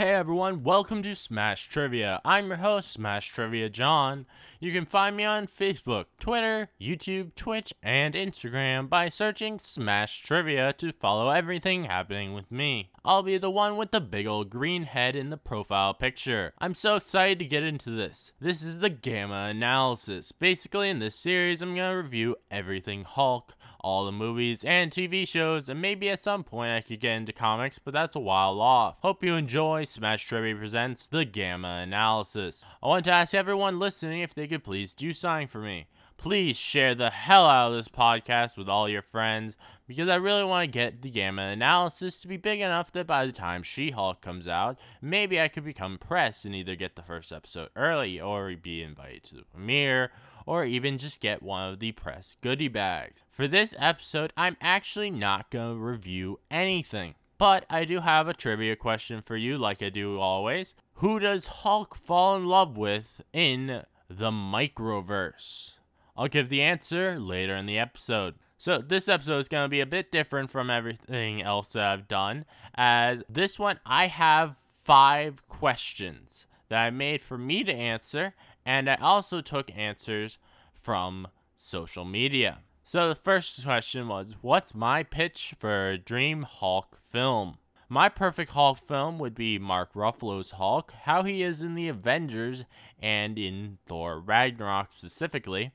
Hey everyone, welcome to Smash Trivia. I'm your host, Smash Trivia John. You can find me on Facebook, Twitter, YouTube, Twitch, and Instagram by searching Smash Trivia to follow everything happening with me. I'll be the one with the big old green head in the profile picture. I'm so excited to get into this. This is the Gamma Analysis. Basically, in this series, I'm to review everything Hulk, all the movies and TV shows, and maybe at some point I could get into comics, but that's a while off. Hope you enjoy Smash Trivia presents the Gamma Analysis. I want to ask everyone listening if they could please do something for me. Please share the hell out of this podcast with all your friends because I really want to get the Gamma analysis to be big enough that by the time She Hulk comes out, maybe I could become press and either get the first episode early or be invited to the premiere or even just get one of the press goodie bags. For this episode, I'm actually not going to review anything. But I do have a trivia question for you, like I do always. Who does Hulk fall in love with in the microverse? I'll give the answer later in the episode. So, this episode is going to be a bit different from everything else that I've done, as this one I have five questions that I made for me to answer, and I also took answers from social media. So, the first question was What's my pitch for a Dream Hulk film? My perfect Hulk film would be Mark Ruffalo's Hulk, how he is in the Avengers and in Thor Ragnarok specifically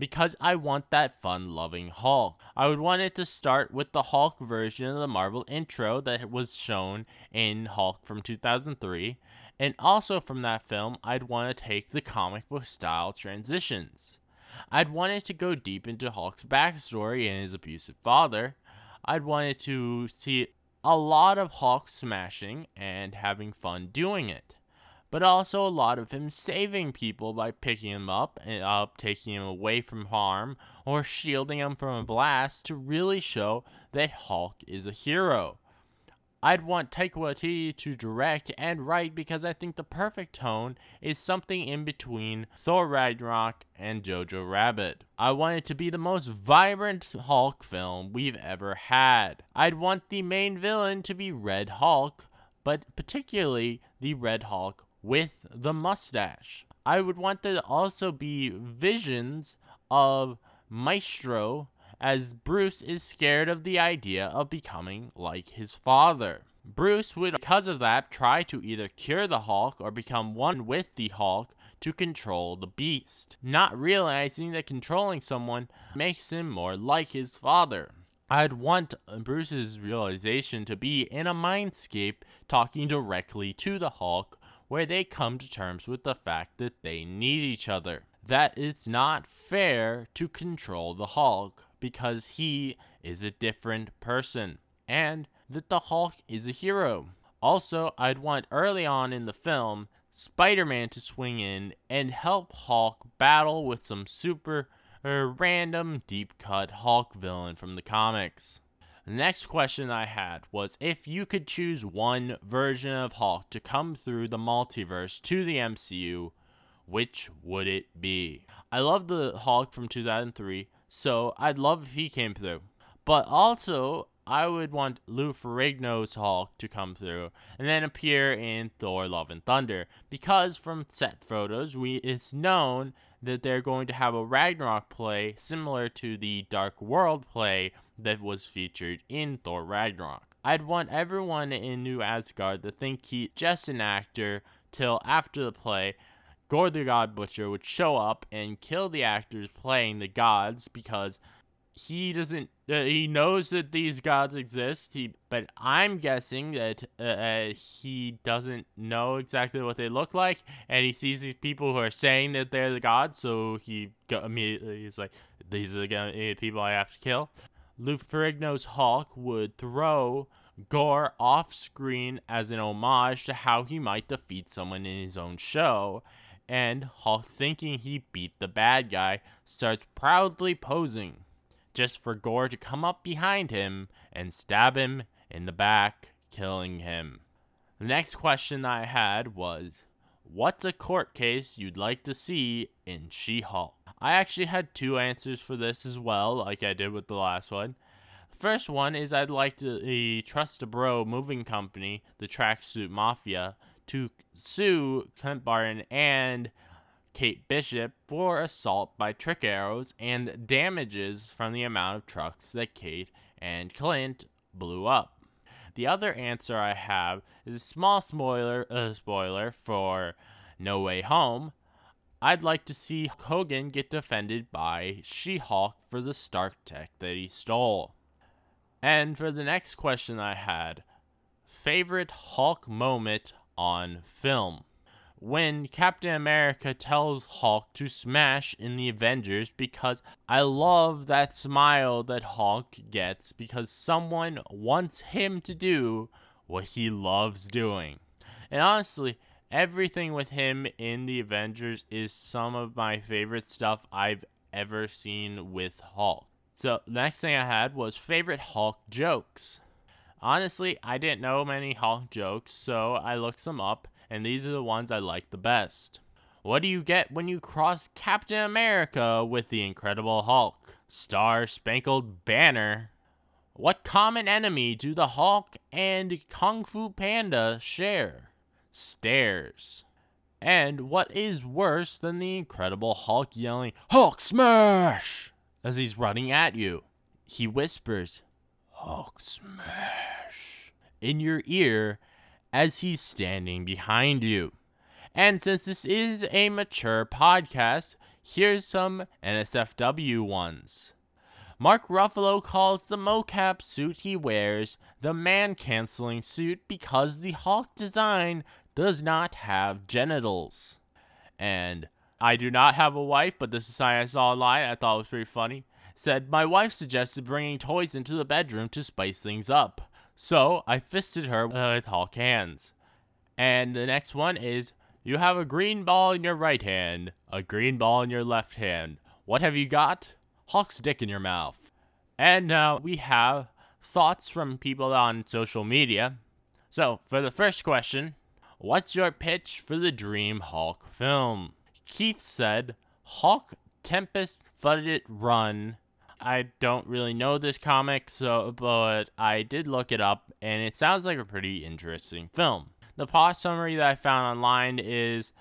because I want that fun loving Hulk. I would want it to start with the Hulk version of the Marvel intro that was shown in Hulk from 2003, and also from that film, I'd want to take the comic book style transitions. I'd want it to go deep into Hulk's backstory and his abusive father. I'd want it to see a lot of Hulk smashing and having fun doing it but also a lot of him saving people by picking him up and up, taking him away from harm, or shielding him from a blast to really show that Hulk is a hero. I'd want Taika Waititi to direct and write because I think the perfect tone is something in between Thor Ragnarok and Jojo Rabbit. I want it to be the most vibrant Hulk film we've ever had. I'd want the main villain to be Red Hulk, but particularly the Red Hulk with the mustache. I would want there to also be visions of Maestro as Bruce is scared of the idea of becoming like his father. Bruce would, because of that, try to either cure the Hulk or become one with the Hulk to control the beast, not realizing that controlling someone makes him more like his father. I'd want Bruce's realization to be in a mindscape talking directly to the Hulk where they come to terms with the fact that they need each other. That it's not fair to control the Hulk because he is a different person, and that the Hulk is a hero. Also, I'd want early on in the film Spider Man to swing in and help Hulk battle with some super uh, random deep cut Hulk villain from the comics. The next question I had was if you could choose one version of Hulk to come through the multiverse to the MCU, which would it be? I love the Hulk from 2003, so I'd love if he came through. But also, I would want Lou Ferrigno's Hulk to come through and then appear in Thor Love and Thunder because from set photos we it's known that they're going to have a Ragnarok play similar to the Dark World play that was featured in Thor Ragnarok. I'd want everyone in New Asgard to think he's just an actor till after the play, Gorr the God Butcher would show up and kill the actors playing the gods because he doesn't uh, he knows that these gods exist. He but i'm guessing that uh, uh, he doesn't know exactly what they look like. And he sees these people who are saying that they're the gods. So he go, immediately he's like these are the people i have to kill. Lou Ferrigno's Hulk would throw Gorr off screen as an homage to how he might defeat someone in his own show, and Hulk, thinking he beat the bad guy, starts proudly posing, just for Gorr to come up behind him and stab him in the back, killing him. The next question I had was What's a court case you'd like to see in She Hulk? I actually had two answers for this as well, like I did with the last one. first one is I'd like to uh, trust a bro moving company, the Tracksuit Mafia, to sue Clint Barton and Kate Bishop for assault by trick arrows and damages from the amount of trucks that Kate and Clint blew up. The other answer I have is a small spoiler, uh, spoiler for No Way Home. I'd like to see Hogan get defended by She Hulk for the Stark tech that he stole. And for the next question I had, favorite Hulk moment on film? When Captain America tells Hulk to smash in the Avengers because I love that smile that Hulk gets because someone wants him to do what he loves doing. And honestly, everything with him in the Avengers is some of my favorite stuff I've ever seen with Hulk. So, next thing I had was favorite Hulk jokes. Honestly, I didn't know many Hulk jokes, so I looked some up, and these are the ones I like the best. What do you get when you cross Captain America with the Incredible Hulk? Star Spangled Banner. What common enemy do the Hulk and Kung Fu Panda share? Stairs. And what is worse than the Incredible Hulk yelling, Hulk smash! as he's running at you? He whispers, Hulk smash! in your ear as he's standing behind you. And since this is a mature podcast, here's some NSFW ones. Mark Ruffalo calls the mocap suit he wears the man canceling suit because the Hulk design does not have genitals. And I do not have a wife, but this is something I saw online. I thought it was pretty funny. Said, My wife suggested bringing toys into the bedroom to spice things up. So I fisted her with Hulk hands. And the next one is You have a green ball in your right hand, a green ball in your left hand. What have you got? Hulk's dick in your mouth. And now we have thoughts from people on social media. So, for the first question, what's your pitch for the Dream Hulk film? Keith said, Hulk Tempest Fugit Run I don't really know this comic, so but I did look it up, and it sounds like a pretty interesting film. The plot summary that I found online is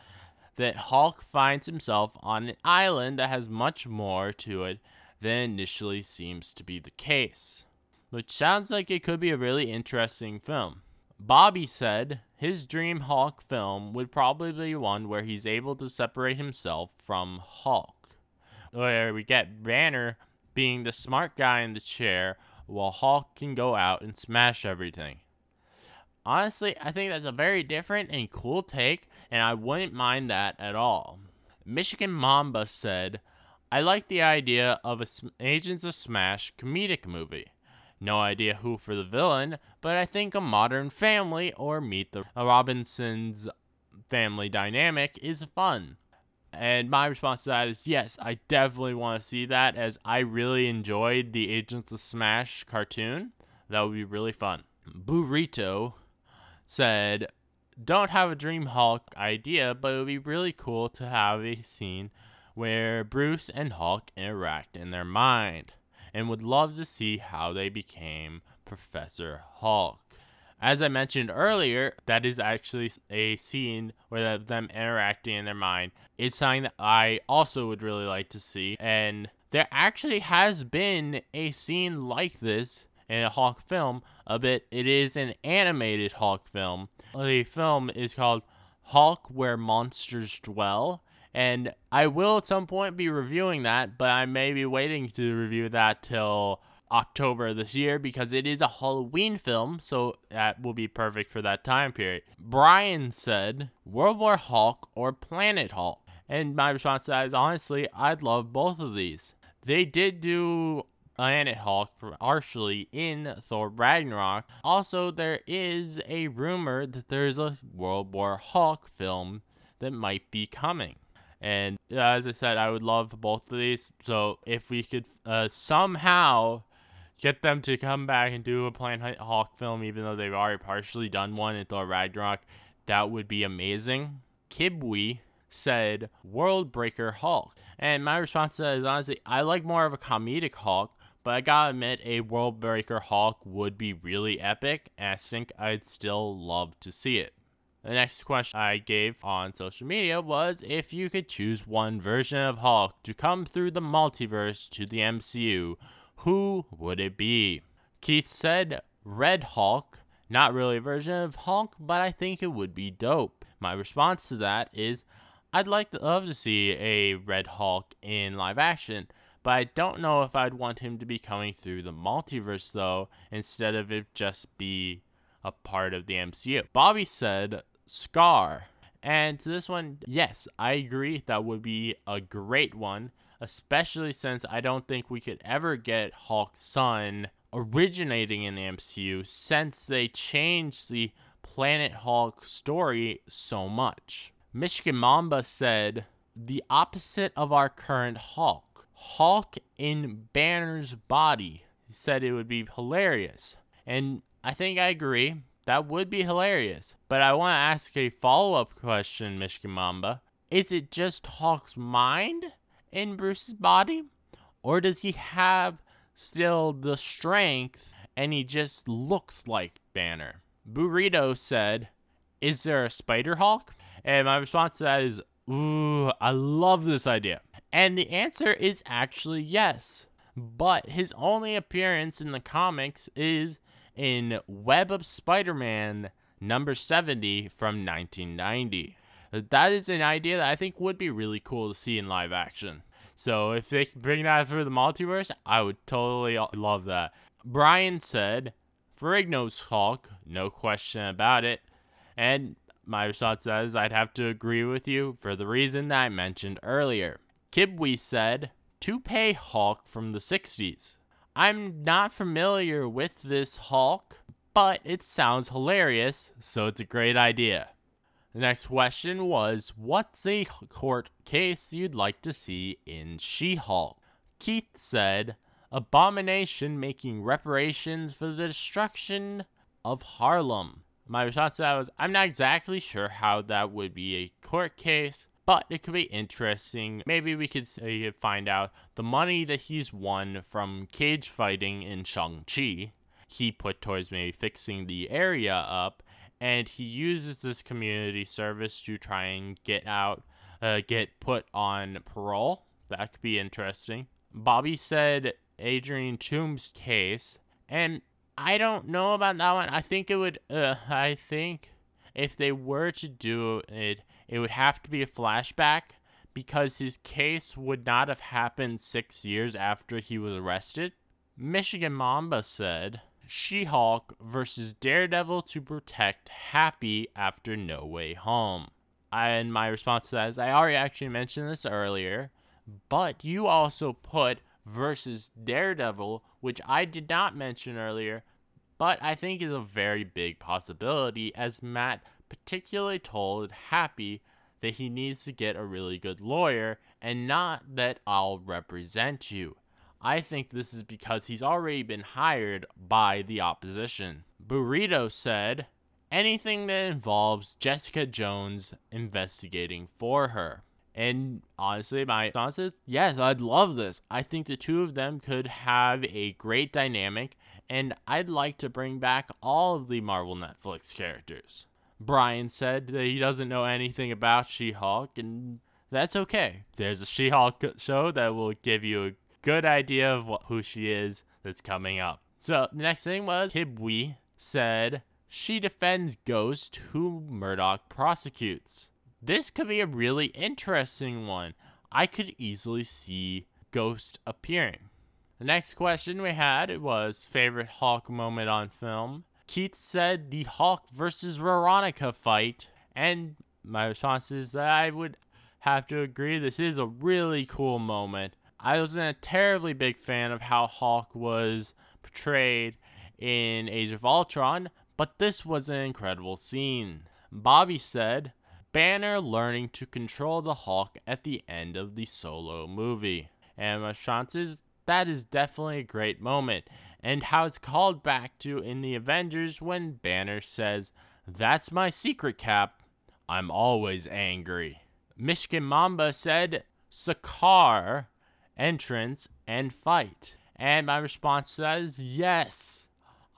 that Hulk finds himself on an island that has much more to it than initially seems to be the case, which sounds like it could be a really interesting film. Bobby said his dream Hulk film would probably be one where he's able to separate himself from Hulk, where we get Banner being the smart guy in the chair while Hulk can go out and smash everything. Honestly, I think that's a very different and cool take, and I wouldn't mind that at all. Michigan Mamba said, I like the idea of a Agents of Smash comedic movie. No idea who for the villain, but I think a modern family or Meet the Robinsons family dynamic is fun. And my response to that is yes, I definitely want to see that as I really enjoyed the Agents of Smash cartoon. That would be really fun. Burrito said, Don't have a Dream Hulk idea, but it would be really cool to have a scene where Bruce and Hulk interact in their mind, and would love to see how they became Professor Hulk. As I mentioned earlier, that is actually a scene where them interacting in their mind is something that I also would really like to see. And there actually has been a scene like this in a Hulk film, a bit. It is an animated Hulk film. The film is called Hulk Where Monsters Dwell. And I will at some point be reviewing that, but I may be waiting to review that till October this year because it is a Halloween film, so that will be perfect for that time period. Brian said, World War Hulk or Planet Hulk? And my response to that is honestly, I'd love both of these. They did do Planet Hulk partially in Thor Ragnarok. Also, there is a rumor that there's a World War Hulk film that might be coming. And as I said, I would love both of these. So if we could uh, somehow get them to come back and do a Planet Hulk film, even though they've already partially done one in Thor Ragnarok, that would be amazing. Kibwe said World Breaker Hulk. And my response to that is honestly, I like more of a comedic Hulk, but I gotta admit, a World Breaker Hulk would be really epic, and I think I'd still love to see it. The next question I gave on social media was if you could choose one version of Hulk to come through the multiverse to the MCU, who would it be? Keith said Red Hulk, not really a version of Hulk, but I think it would be dope. My response to that is I'd like to love to see a Red Hulk in live action, but I don't know if I'd want him to be coming through the multiverse though, instead of it just be a part of the MCU. Bobby said Scar. And to this one, yes, I agree that would be a great one, especially since I don't think we could ever get Hulk's son originating in the MCU since they changed the Planet Hulk story so much. Michigan Mamba said, the opposite of our current Hulk. Hulk in Banner's body. He said it would be hilarious. And I think I agree. That would be hilarious. But I want to ask a follow up question, Michigan Mamba. Is it just Hulk's mind in Bruce's body? Or does he have still the strength and he just looks like Banner? Burrito said, Is there a Spider Hulk? And my response to that is, Ooh, I love this idea. And the answer is actually yes. But his only appearance in the comics is in Web of Spider Man number 70 from 1990. That is an idea that I think would be really cool to see in live action. So if they bring that for the multiverse, I would totally love that. Brian said, Ferrigno's Hulk, no question about it. And my response says I'd have to agree with you for the reason that I mentioned earlier. Kibwe said, Toupee Hulk from the 60s. I'm not familiar with this Hulk, but it sounds hilarious, so it's a great idea. The next question was What's a court case you'd like to see in She Hulk? Keith said, Abomination making reparations for the destruction of Harlem. My response to that was, I'm not exactly sure how that would be a court case, but it could be interesting. Maybe we could say, uh, find out the money that he's won from cage fighting in Shang-Chi. He put towards maybe fixing the area up, and he uses this community service to try and get out, uh, get put on parole. That could be interesting. Bobby said Adrian Toombs' case, and I don't know about that one. I think it would. Uh, I think if they were to do it, it would have to be a flashback because his case would not have happened six years after he was arrested. Michigan Mamba said She Hulk versus Daredevil to protect Happy after No Way Home. And my response to that is I already actually mentioned this earlier, but you also put versus Daredevil, which I did not mention earlier, but I think is a very big possibility as Matt particularly told Happy that he needs to get a really good lawyer and not that I'll represent you. I think this is because he's already been hired by the opposition. Burrito said, anything that involves Jessica Jones investigating for her. And honestly, my response is yes, I'd love this. I think the two of them could have a great dynamic and I'd like to bring back all of the Marvel Netflix characters. Brian said that he doesn't know anything about She Hulk, and that's okay. There's a She Hulk show that will give you a good idea of what, who she is that's coming up. So the next thing was Kibwe said she defends Ghost, who Murdock prosecutes. This could be a really interesting one. I could easily see Ghost appearing. The next question we had was favorite Hulk moment on film. Keith said the Hulk versus Veronica fight, and my response is that I would have to agree this is a really cool moment. I wasn't a terribly big fan of how Hulk was portrayed in Age of Ultron, but this was an incredible scene. Bobby said, Banner learning to control the Hulk at the end of the solo movie. And my is that is definitely a great moment. And how it's called back to in the Avengers when Banner says, That's my secret, Cap. I'm always angry. Michigan Mamba said, Sakaar, entrance, and fight. And my response to that is yes.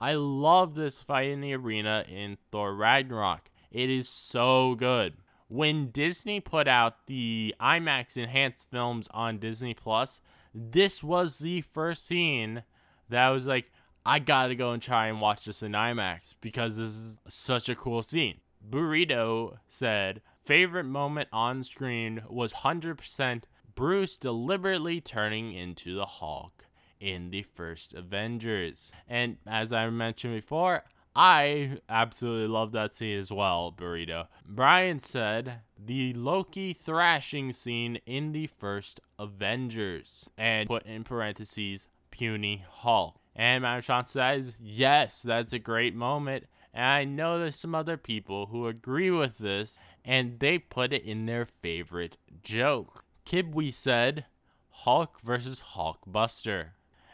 I love this fight in the arena in Thor Ragnarok. It is so good. When Disney put out the IMAX enhanced films on Disney Plus, this was the first scene that I was like, I gotta go and try and watch this in IMAX because this is such a cool scene. Burrito said, favorite moment on screen was 100% Bruce deliberately turning into the Hulk in the first Avengers. And as I mentioned before, I absolutely love that scene as well, Burrito. Brian said the Loki thrashing scene in the first Avengers and put in parentheses puny Hulk. And to that is yes, that's a great moment. And I know there's some other people who agree with this and they put it in their favorite joke. Kibwe said Hulk versus Hulkbuster.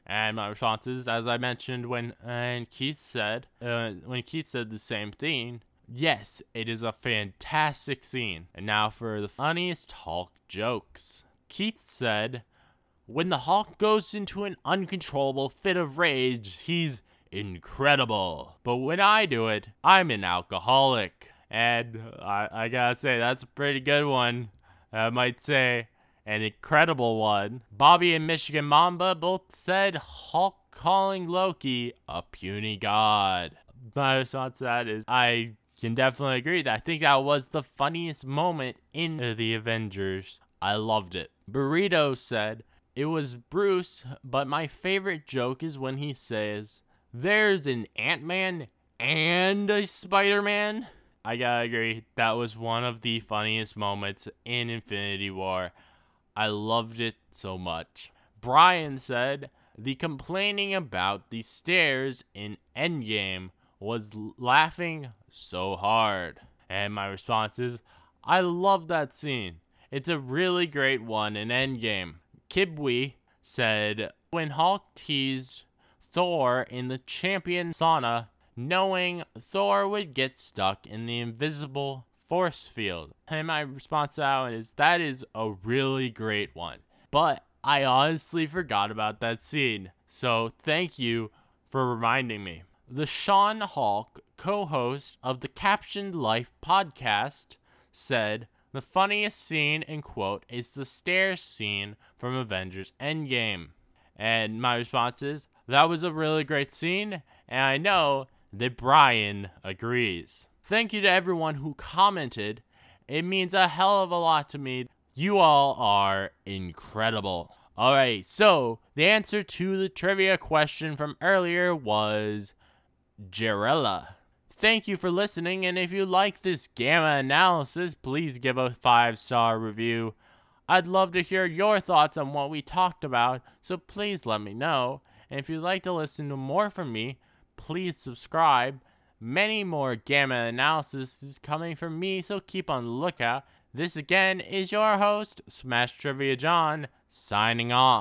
And my responses, as I mentioned when and Keith said, uh, when Keith said the same thing, yes, it is a fantastic scene. And now for the funniest Hulk jokes. Keith said, when the Hulk goes into an uncontrollable fit of rage, he's incredible. But when I do it, I'm an alcoholic. And I, I gotta say, that's a pretty good one. I might say an incredible one. Bobby and Michigan Mamba both said Hulk calling Loki a puny god. My response to that is I can definitely agree that I think that was the funniest moment in the Avengers. I loved it. Burrito said it was Bruce, but my favorite joke is when he says, There's an Ant Man and a Spider Man. I gotta agree, that was one of the funniest moments in Infinity War. I loved it so much. Brian said the complaining about the stairs in Endgame was laughing so hard. And my response is, I love that scene. It's a really great one in Endgame. Kibwe said, when Hulk teased Thor in the champion sauna, knowing Thor would get stuck in the invisible force field. And my response to that is that is a really great one. But I honestly forgot about that scene. So thank you for reminding me. The Sean Hulk, co host of the Captioned Life podcast, said, The funniest scene, in quote, is the stairs scene from Avengers Endgame. And my response is, That was a really great scene, and I know that Brian agrees. Thank you to everyone who commented. It means a hell of a lot to me. You all are incredible. All right, so the answer to the trivia question from earlier was Jarella. Thank you for listening, and if you like this gamma analysis, please give a five star review. I'd love to hear your thoughts on what we talked about, so please let me know. And if you'd like to listen to more from me, please subscribe. Many more gamma analysis is coming from me, so keep on lookout. This again is your host, Smash Trivia John, signing off.